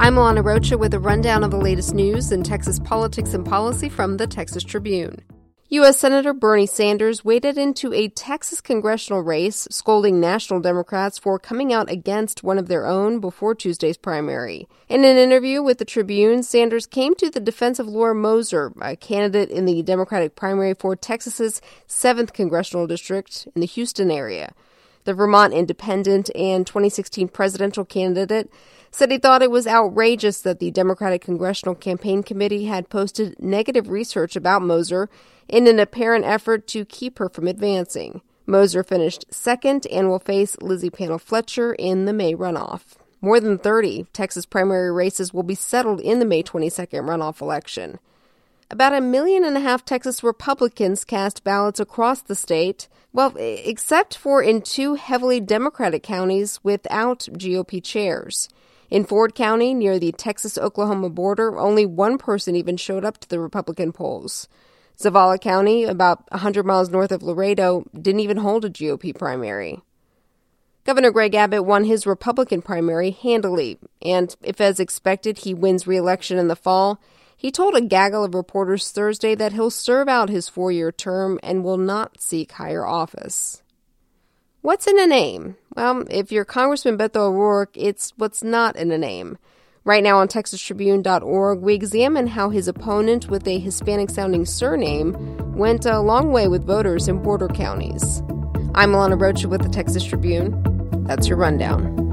I'm Alana Rocha with a rundown of the latest news in Texas politics and policy from the Texas Tribune. U.S. Senator Bernie Sanders waded into a Texas congressional race, scolding national Democrats for coming out against one of their own before Tuesday's primary. In an interview with the Tribune, Sanders came to the defense of Laura Moser, a candidate in the Democratic primary for Texas's 7th congressional district in the Houston area. The Vermont Independent and 2016 presidential candidate said he thought it was outrageous that the Democratic Congressional Campaign Committee had posted negative research about Moser in an apparent effort to keep her from advancing. Moser finished second and will face Lizzie Pannill Fletcher in the May runoff. More than 30 Texas primary races will be settled in the May 22nd runoff election. About a million and a half Texas Republicans cast ballots across the state, well, except for in two heavily Democratic counties without GOP chairs. In Foard County, near the Texas Oklahoma border, only one person even showed up to the Republican polls. Zavala County, about 100 miles north of Laredo, didn't even hold a GOP primary. Governor Greg Abbott won his Republican primary handily, and if as expected he wins re election in the fall, he told a gaggle of reporters Thursday that he'll serve out his four year term and will not seek higher office. What's in a name? Well, if you're Congressman Beto O'Rourke, it's what's not in a name. Right now on TexasTribune.org, we examine how his opponent with a Hispanic sounding surname went a long way with voters in border counties. I'm Alana Rocha with the Texas Tribune. That's your rundown.